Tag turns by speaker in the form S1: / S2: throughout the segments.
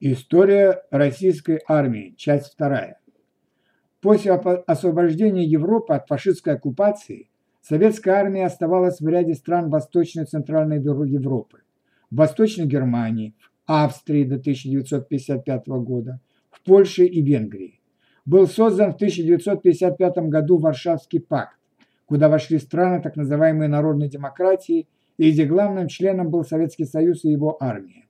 S1: История российской армии. Часть вторая. После освобождения Европы от фашистской оккупации советская армия оставалась в ряде стран Восточной и Центральной Европы. В Восточной Германии, в Австрии до 1955 года, в Польше и Венгрии. Был создан в 1955 году Варшавский пакт, куда вошли страны так называемой народной демократии, и где главным членом был Советский Союз и его армия.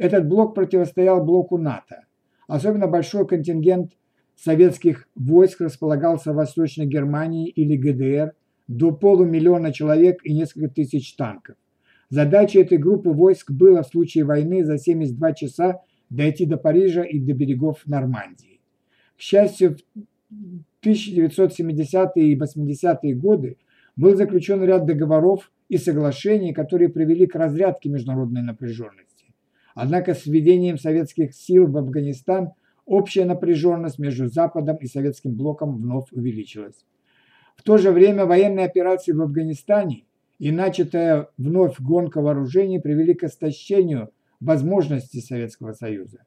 S1: Этот блок противостоял блоку НАТО. Особенно большой контингент советских войск располагался в Восточной Германии или ГДР, до полумиллиона человек и несколько тысяч танков. Задачей этой группы войск было в случае войны за 72 часа дойти до Парижа и до берегов Нормандии. К счастью, в 1970-е и 80-е годы был заключен ряд договоров и соглашений, которые привели к разрядке международной напряженности. Однако с введением советских сил в Афганистан общая напряженность между Западом и советским блоком вновь увеличилась. В то же время военные операции в Афганистане и начатая вновь гонка вооружений привели к истощению возможностей Советского Союза.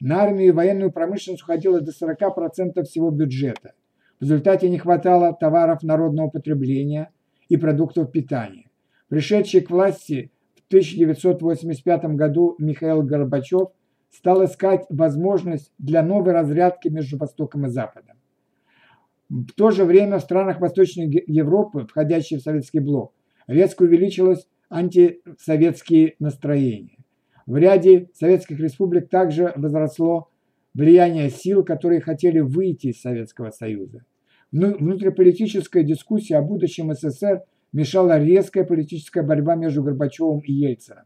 S1: На армию и военную промышленность уходило до 40% всего бюджета. В результате не хватало товаров народного потребления и продуктов питания. Пришедшие к власти 1985 году Михаил Горбачев стал искать возможность для новой разрядки между Востоком и Западом. В то же время в странах Восточной Европы, входящих в советский блок, резко увеличилось антисоветские настроения. В ряде советских республик также возросло влияние сил, которые хотели выйти из Советского Союза. Внутриполитическая дискуссия о будущем СССР – мешала резкая политическая борьба между Горбачевым и Ельциным.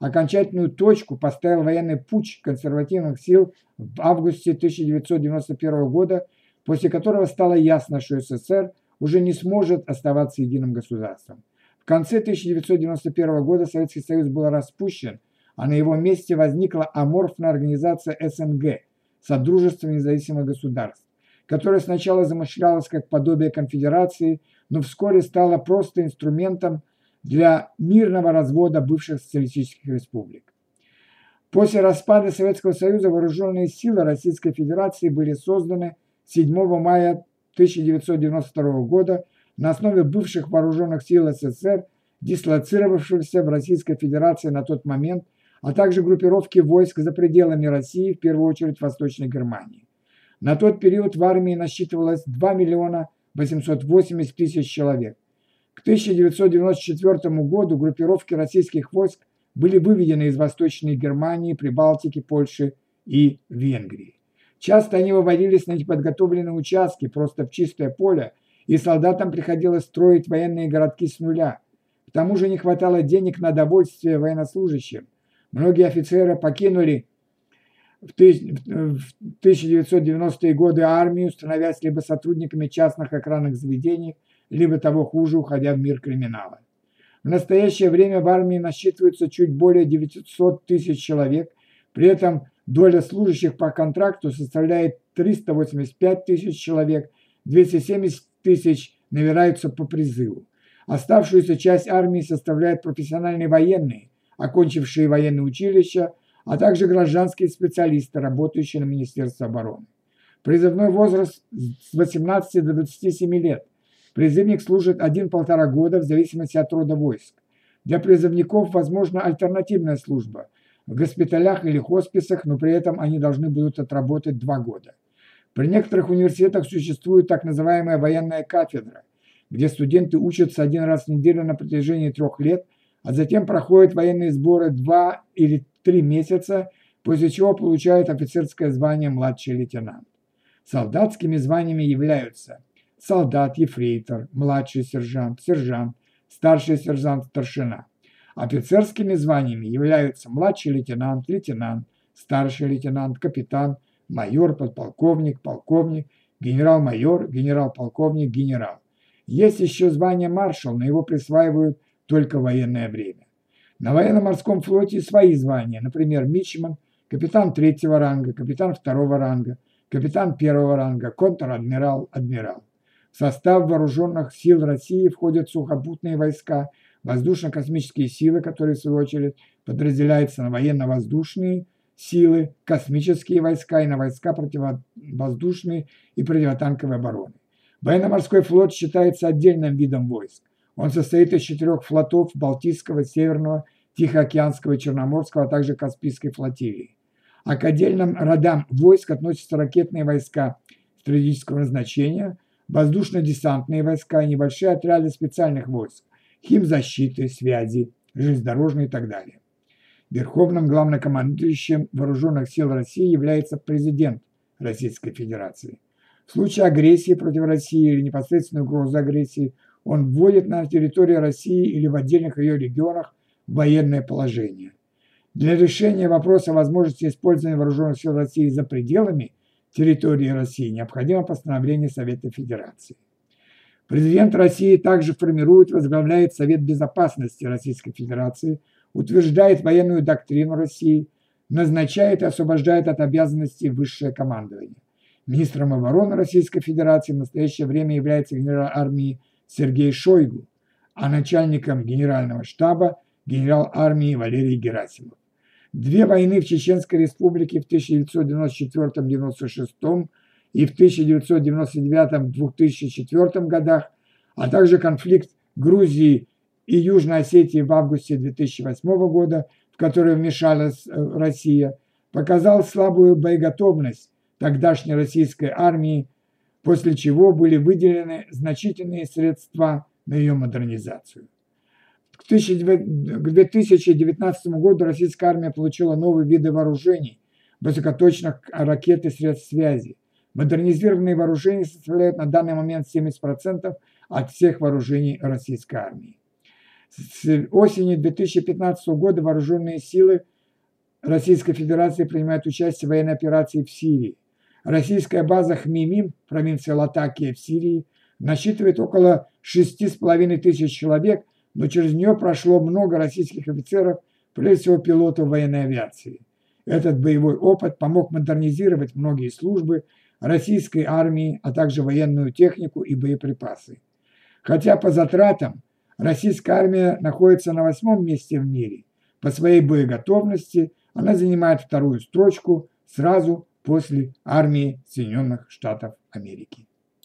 S1: Окончательную точку поставил военный путч консервативных сил в августе 1991 года, после которого стало ясно, что СССР уже не сможет оставаться единым государством. В конце 1991 года Советский Союз был распущен, а на его месте возникла аморфная организация СНГ – Содружество независимых государств, которая сначала замышлялась как подобие конфедерации – но вскоре стала просто инструментом для мирного развода бывших социалистических республик. После распада Советского Союза вооруженные силы Российской Федерации были созданы 7 мая 1992 года на основе бывших вооруженных сил СССР, дислоцировавшихся в Российской Федерации на тот момент, а также группировки войск за пределами России, в первую очередь в Восточной Германии. На тот период в армии насчитывалось 2 миллиона 880 тысяч человек. К 1994 году группировки российских войск были выведены из Восточной Германии, Прибалтики, Польши и Венгрии. Часто они выводились на неподготовленные участки, просто в чистое поле, и солдатам приходилось строить военные городки с нуля. К тому же не хватало денег на довольствие военнослужащим. Многие офицеры покинули в 1990-е годы армию, становясь либо сотрудниками частных охранных заведений, либо того хуже, уходя в мир криминала. В настоящее время в армии насчитывается чуть более 900 тысяч человек, при этом доля служащих по контракту составляет 385 тысяч человек, 270 тысяч набираются по призыву. Оставшуюся часть армии составляют профессиональные военные, окончившие военные училища, а также гражданские специалисты, работающие на Министерство обороны. Призывной возраст с 18 до 27 лет. Призывник служит 1-1,5 года в зависимости от рода войск. Для призывников возможна альтернативная служба в госпиталях или хосписах, но при этом они должны будут отработать 2 года. При некоторых университетах существует так называемая военная кафедра, где студенты учатся один раз в неделю на протяжении трех лет, а затем проходят военные сборы два или три месяца, после чего получают офицерское звание младший лейтенант. Солдатскими званиями являются солдат, ефрейтор, младший сержант, сержант, старший сержант, старшина. Офицерскими званиями являются младший лейтенант, лейтенант, старший лейтенант, капитан, майор, подполковник, полковник, генерал-майор, генерал-полковник, генерал. Есть еще звание маршал, но его присваивают только в военное время. На военно-морском флоте свои звания, например, мичман, капитан третьего ранга, капитан второго ранга, капитан первого ранга, контр-адмирал, адмирал. В состав вооруженных сил России входят сухопутные войска, воздушно-космические силы, которые, в свою очередь, подразделяются на военно-воздушные силы, космические войска и на войска противовоздушной и противотанковой обороны. Военно-морской флот считается отдельным видом войск. Он состоит из четырех флотов Балтийского, Северного, Тихоокеанского и Черноморского, а также Каспийской флотилии. А к отдельным родам войск относятся ракетные войска стратегического назначения, воздушно-десантные войска и небольшие отряды специальных войск, химзащиты, связи, железнодорожные и так далее. Верховным главнокомандующим Вооруженных сил России является президент Российской Федерации. В случае агрессии против России или непосредственной угрозы агрессии он вводит на территории России или в отдельных ее регионах военное положение. Для решения вопроса возможности использования вооруженных сил России за пределами территории России необходимо постановление Совета Федерации. Президент России также формирует, возглавляет Совет Безопасности Российской Федерации, утверждает военную доктрину России, назначает и освобождает от обязанностей высшее командование. Министром обороны Российской Федерации в настоящее время является генерал армии Сергей Шойгу, а начальником генерального штаба генерал армии Валерий Герасимов. Две войны в Чеченской республике в 1994-96 и в 1999-2004 годах, а также конфликт Грузии и Южной Осетии в августе 2008 года, в который вмешалась э, Россия, показал слабую боеготовность тогдашней российской армии, после чего были выделены значительные средства на ее модернизацию. К 2019 году российская армия получила новые виды вооружений, высокоточных ракет и средств связи. Модернизированные вооружения составляют на данный момент 70% от всех вооружений российской армии. С осени 2015 года вооруженные силы Российской Федерации принимают участие в военной операции в Сирии. Российская база Хмимим, провинция Латакия в Сирии, насчитывает около 6,5 тысяч человек – но через нее прошло много российских офицеров, прежде всего пилотов военной авиации. Этот боевой опыт помог модернизировать многие службы российской армии, а также военную технику и боеприпасы. Хотя по затратам российская армия находится на восьмом месте в мире, по своей боеготовности она занимает вторую строчку сразу после армии Соединенных Штатов Америки.